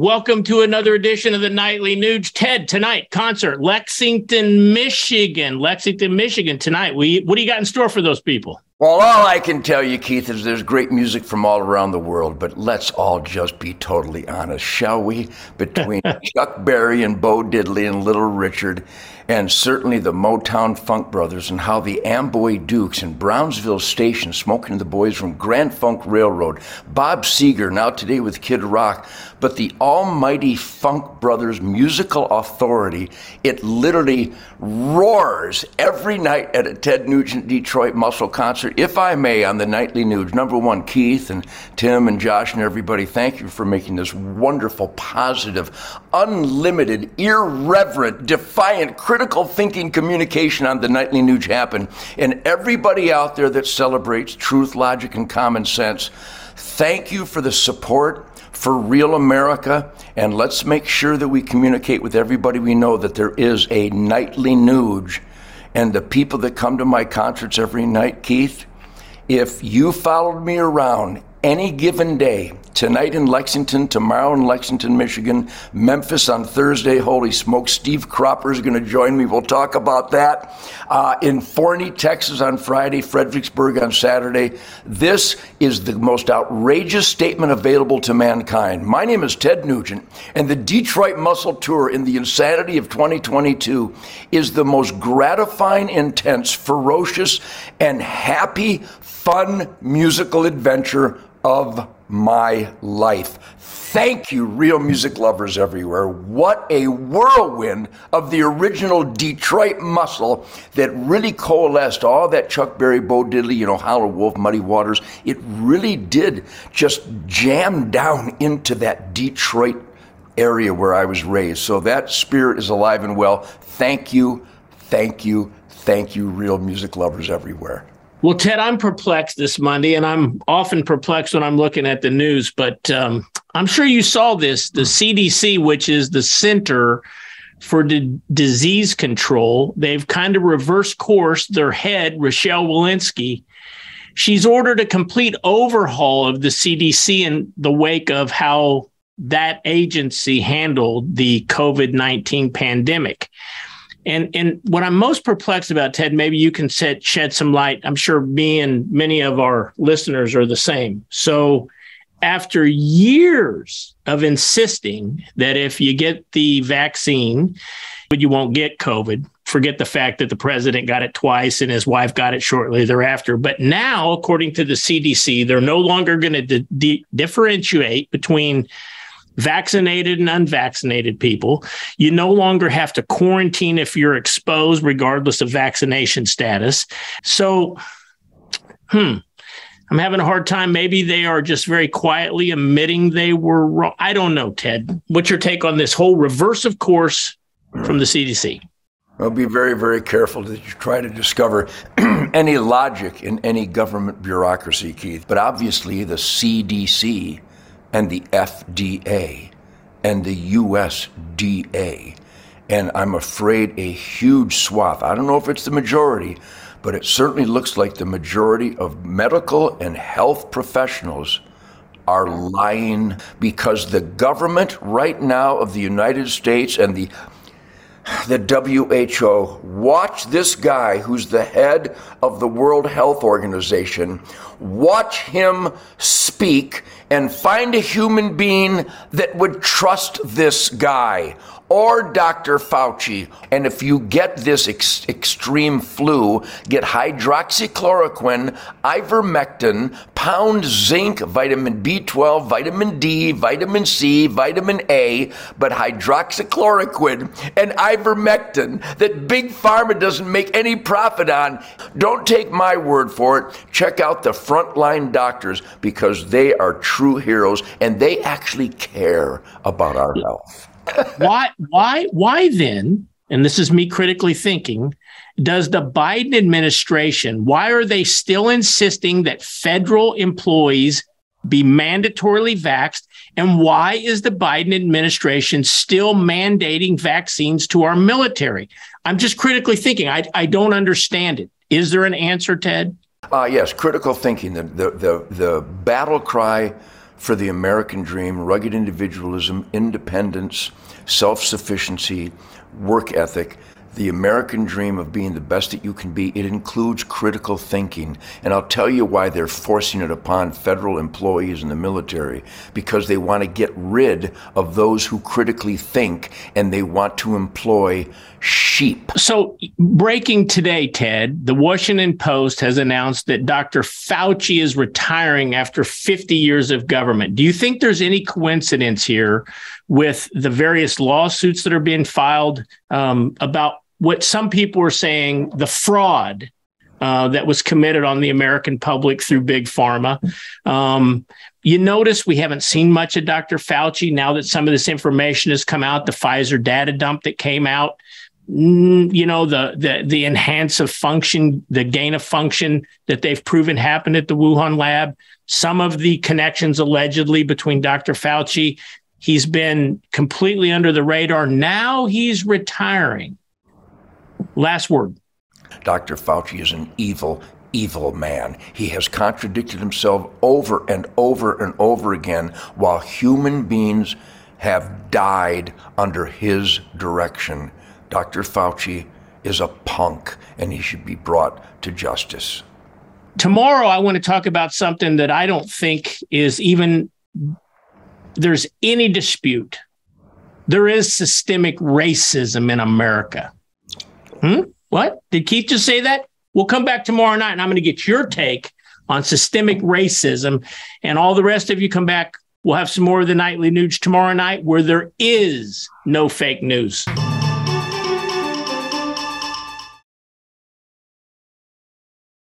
Welcome to another edition of the Nightly Nuge. Ted, tonight, concert, Lexington, Michigan. Lexington, Michigan, tonight. We, what do you got in store for those people? Well, all I can tell you, Keith, is there's great music from all around the world, but let's all just be totally honest, shall we? Between Chuck Berry and Bo Diddley and Little Richard, and certainly the Motown Funk Brothers, and how the Amboy Dukes and Brownsville Station, smoking the boys from Grand Funk Railroad, Bob Seger, now today with Kid Rock, but the almighty Funk Brothers musical authority, it literally roars every night at a Ted Nugent Detroit Muscle concert. If I may, on the Nightly Nuge, number one, Keith and Tim and Josh and everybody, thank you for making this wonderful, positive, unlimited, irreverent, defiant, critical thinking communication on the Nightly Nuge happen. And everybody out there that celebrates truth, logic, and common sense, thank you for the support for real America, and let's make sure that we communicate with everybody we know that there is a nightly nuge. And the people that come to my concerts every night, Keith, if you followed me around any given day, tonight in Lexington, tomorrow in Lexington, Michigan, Memphis on Thursday. Holy smoke, Steve Cropper is going to join me. We'll talk about that. Uh, in Forney, Texas on Friday, Fredericksburg on Saturday. This is the most outrageous statement available to mankind. My name is Ted Nugent, and the Detroit Muscle Tour in the insanity of 2022 is the most gratifying, intense, ferocious, and happy, fun musical adventure of my life. Thank you, real music lovers everywhere. What a whirlwind of the original Detroit muscle that really coalesced all that Chuck Berry, Bo Diddley, you know, Howlin' Wolf, Muddy Waters. It really did just jam down into that Detroit area where I was raised. So that spirit is alive and well. Thank you, thank you, thank you, real music lovers everywhere. Well, Ted, I'm perplexed this Monday, and I'm often perplexed when I'm looking at the news. But um, I'm sure you saw this. The CDC, which is the Center for D- Disease Control, they've kind of reversed course. Their head, Rochelle Walensky, she's ordered a complete overhaul of the CDC in the wake of how that agency handled the COVID 19 pandemic. And and what I'm most perplexed about, Ted, maybe you can set, shed some light. I'm sure me and many of our listeners are the same. So after years of insisting that if you get the vaccine, but you won't get COVID, forget the fact that the president got it twice and his wife got it shortly thereafter. But now, according to the CDC, they're no longer going to di- differentiate between vaccinated and unvaccinated people. You no longer have to quarantine if you're exposed, regardless of vaccination status. So, hmm. I'm having a hard time. Maybe they are just very quietly admitting they were wrong. I don't know, Ted. What's your take on this whole reverse of course from the CDC? Well, be very, very careful that you try to discover any logic in any government bureaucracy, Keith. But obviously, the CDC and the FDA and the USDA. And I'm afraid a huge swath, I don't know if it's the majority, but it certainly looks like the majority of medical and health professionals are lying because the government right now of the United States and the the WHO, watch this guy who's the head of the World Health Organization, watch him speak and find a human being that would trust this guy or Dr. Fauci. And if you get this ex- extreme flu, get hydroxychloroquine, ivermectin, pound zinc, vitamin B12, vitamin D, vitamin C, vitamin A, but hydroxychloroquine and ivermectin that Big Pharma doesn't make any profit on. Don't take my word for it. Check out the frontline doctors because they are true heroes and they actually care about our health why why why then and this is me critically thinking does the Biden administration why are they still insisting that federal employees be mandatorily vaxxed? And why is the Biden administration still mandating vaccines to our military? I'm just critically thinking. I, I don't understand it. Is there an answer ted? Uh, yes critical thinking. The, the, the, the battle cry for the American dream rugged individualism, independence, self sufficiency, work ethic the American dream of being the best that you can be, it includes critical thinking. And I'll tell you why they're forcing it upon federal employees in the military because they want to get rid of those who critically think and they want to employ sheep. So, breaking today, Ted, the Washington Post has announced that Dr. Fauci is retiring after 50 years of government. Do you think there's any coincidence here with the various lawsuits that are being filed um, about what some people are saying the fraud uh, that was committed on the American public through Big Pharma. Um, you notice we haven't seen much of Dr. Fauci now that some of this information has come out, the Pfizer data dump that came out. Mm, you know the the the enhance of function, the gain of function that they've proven happened at the Wuhan lab. Some of the connections allegedly between Dr. Fauci He's been completely under the radar. Now he's retiring. Last word. Dr. Fauci is an evil, evil man. He has contradicted himself over and over and over again while human beings have died under his direction. Dr. Fauci is a punk and he should be brought to justice. Tomorrow, I want to talk about something that I don't think is even there's any dispute, there is systemic racism in America. Hmm? What? Did Keith just say that? We'll come back tomorrow night and I'm going to get your take on systemic racism. And all the rest of you come back. We'll have some more of the nightly nuge tomorrow night where there is no fake news.